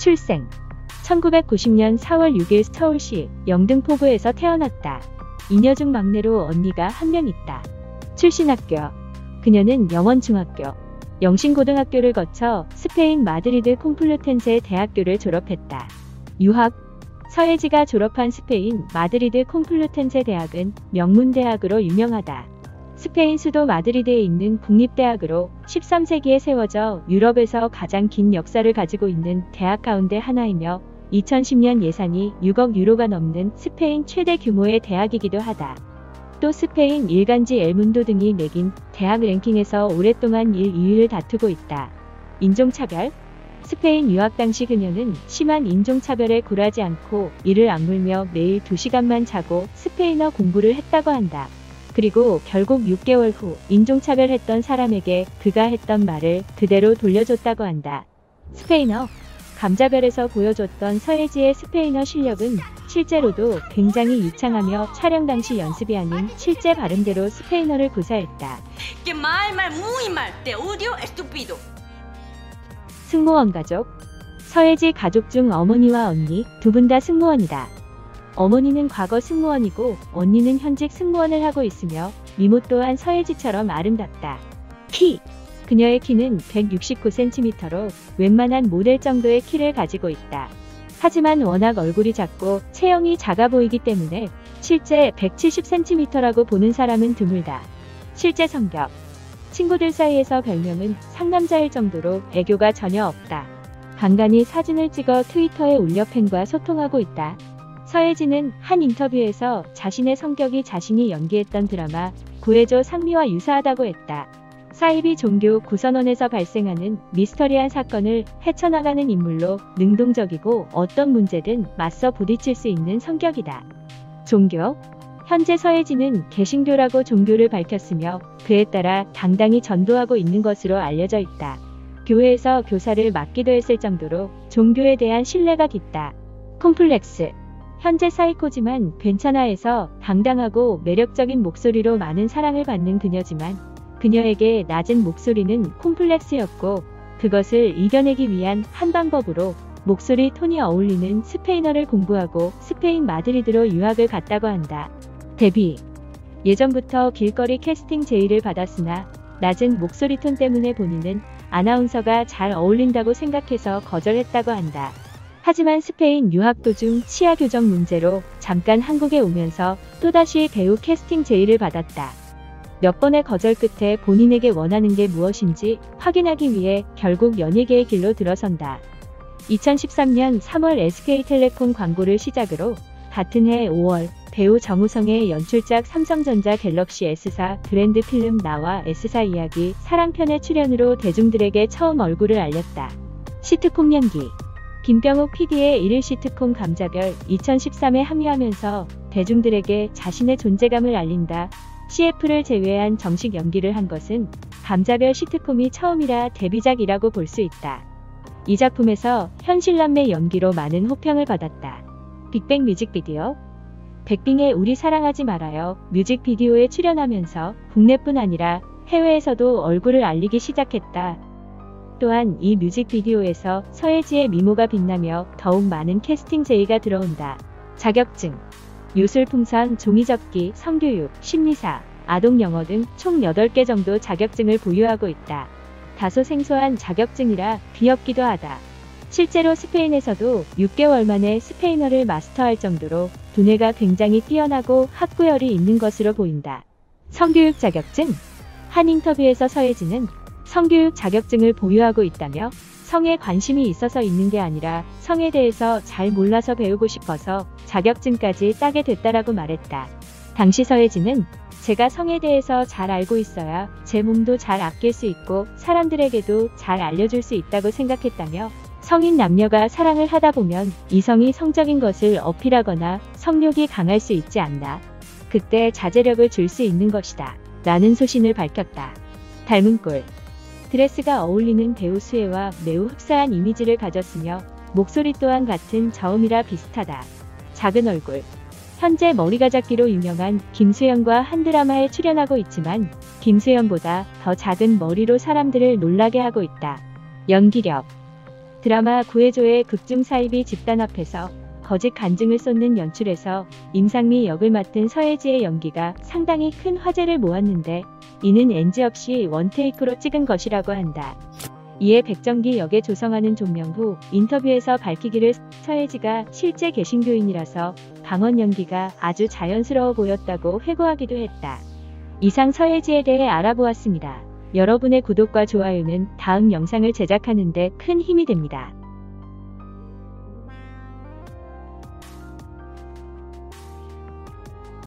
출생 1990년 4월 6일 서울시 영등포구에서 태어났다. 이녀 중 막내로 언니가 한 명 있다. 출신 학교 그녀는 영원중학교, 영신고등학교를 거쳐 스페인 마드리드 콩플루텐세 대학교를 졸업했다. 유학 서예지가 졸업한 스페인 마드리드 콩플루텐세 대학은 명문대학으로 유명하다. 스페인 수도 마드리드에 있는 국립대학으로 13세기에 세워져 유럽에서 가장 긴 역사를 가지고 있는 대학 가운데 하나이며 2010년 예산이 6억 유로가 넘는 스페인 최대 규모의 대학이기도 하다. 또 스페인 일간지 엘문도 등이 매긴 대학 랭킹에서 오랫동안 1, 2위를 다투고 있다. 인종차별? 스페인 유학 당시 그녀는 심한 인종차별에 굴하지 않고 이를 악물며 매일 2시간만 자고 스페인어 공부를 했다고 한다. 그리고 결국 6개월 후 인종차별했던 사람에게 그가 했던 말을 그대로 돌려줬다고 한다. 스페인어 감자별에서 보여줬던 서예지의 스페인어 실력은 실제로도 굉장히 유창하며 촬영 당시 연습이 아닌 실제 발음대로 스페인어를 구사했다. 승무원 가족 서예지 가족 중 어머니와 언니 두 분 다 승무원이다. 어머니는 과거 승무원이고 언니는 현직 승무원을 하고 있으며 미모 또한 서예지처럼 아름답다. 키 그녀의 키는 169cm로 웬만한 모델 정도의 키를 가지고 있다. 하지만 워낙 얼굴이 작고 체형이 작아 보이기 때문에 실제 170cm라고 보는 사람은 드물다. 실제 성격 친구들 사이에서 별명은 상남자일 정도로 애교가 전혀 없다. 간간히 사진을 찍어 트위터에 올려 팬과 소통하고 있다. 서예진은 한 인터뷰에서 자신의 성격이 자신이 연기했던 드라마 구해줘 상미와 유사하다고 했다. 사이비 종교 구선원에서 발생하는 미스터리한 사건을 헤쳐나가는 인물로 능동적이고 어떤 문제든 맞서 부딪힐 수 있는 성격이다. 종교 현재 서예진은 개신교라고 종교를 밝혔으며 그에 따라 당당히 전도하고 있는 것으로 알려져 있다. 교회에서 교사를 맡기도 했을 정도로 종교에 대한 신뢰가 깊다. 콤플렉스 현재 사이코지만 괜찮아해서 당당하고 매력적인 목소리로 많은 사랑을 받는 그녀지만 그녀에게 낮은 목소리는 콤플렉스였고 그것을 이겨내기 위한 한 방법으로 목소리 톤이 어울리는 스페인어를 공부하고 스페인 마드리드로 유학을 갔다고 한다. 데뷔 예전부터 길거리 캐스팅 제의를 받았으나 낮은 목소리 톤 때문에 본인은 아나운서가 잘 어울린다고 생각해서 거절했다고 한다. 하지만 스페인 유학 도중 치아 교정 문제로 잠깐 한국에 오면서 또다시 배우 캐스팅 제의를 받았다. 몇 번의 거절 끝에 본인에게 원하는 게 무엇인지 확인하기 위해 결국 연예계의 길로 들어선다. 2013년 3월 SK텔레콤 광고를 시작으로 같은 해 5월 배우 정우성의 연출작 삼성전자 갤럭시 S사 브랜드 필름 나와 S사 이야기 사랑편의 출연으로 대중들에게 처음 얼굴을 알렸다. 시트콤 연기 김병욱 PD의 일일 시트콤 감자별 2013에 합류하면서 대중들에게 자신의 존재감을 알린다. CF를 제외한 정식 연기를 한 것은 감자별 시트콤이 처음이라 데뷔작이라고 볼 수 있다. 이 작품에서 현실남매 연기로 많은 호평을 받았다. 빅뱅 뮤직비디오 백빙의 우리 사랑하지 말아요 뮤직비디오에 출연하면서 국내뿐 아니라 해외에서도 얼굴을 알리기 시작했다. 또한 이 뮤직비디오에서 서예지의 미모가 빛나며 더욱 많은 캐스팅 제의가 들어온다. 자격증 유술풍선, 종이접기, 성교육, 심리사, 아동영어 등 총 8개 정도 자격증을 보유하고 있다. 다소 생소한 자격증이라 귀엽기도 하다. 실제로 스페인에서도 6개월 만에 스페인어를 마스터할 정도로 두뇌가 굉장히 뛰어나고 학구열이 있는 것으로 보인다. 성교육 자격증 한 인터뷰에서 서예진은 성교육 자격증을 보유하고 있다며 성에 관심이 있어서 있는 게 아니라 성에 대해서 잘 몰라서 배우고 싶어서 자격증까지 따게 됐다라고 말했다. 당시 서예진은 제가 성에 대해서 잘 알고 있어야 제 몸도 잘 아낄 수 있고 사람들에게도 잘 알려줄 수 있다고 생각했다며 성인 남녀가 사랑을 하다 보면 이성이 성적인 것을 어필하거나 성욕이 강할 수 있지 않나. 그때 자제력을 줄 수 있는 것이다. 라는 소신을 밝혔다. 닮은 꼴. 드레스가 어울리는 배우 수혜와 매우 흡사한 이미지를 가졌으며 목소리 또한 같은 저음이라 비슷하다. 작은 얼굴. 현재 머리가 작기로 유명한 김수현과 한 드라마에 출연하고 있지만 김수현보다 더 작은 머리로 사람들을 놀라게 하고 있다. 연기력. 드라마 구해줘의 극중 사이비 집단 앞에서 거짓 간증을 쏟는 연출에서 임상미 역을 맡은 서예지의 연기가 상당히 큰 화제를 모았는데 이는 NG 없이 원테이크로 찍은 것이라고 한다. 이에 백정기 역의 조성하는 종명 후 인터뷰에서 밝히기를 서예지가 실제 개신교인이라서 강원 연기가 아주 자연스러워 보였다고 회고하기도 했다. 이상 서예지에 대해 알아보았습니다. 여러분의 구독과 좋아요는 다음 영상을 제작하는데 큰 힘이 됩니다.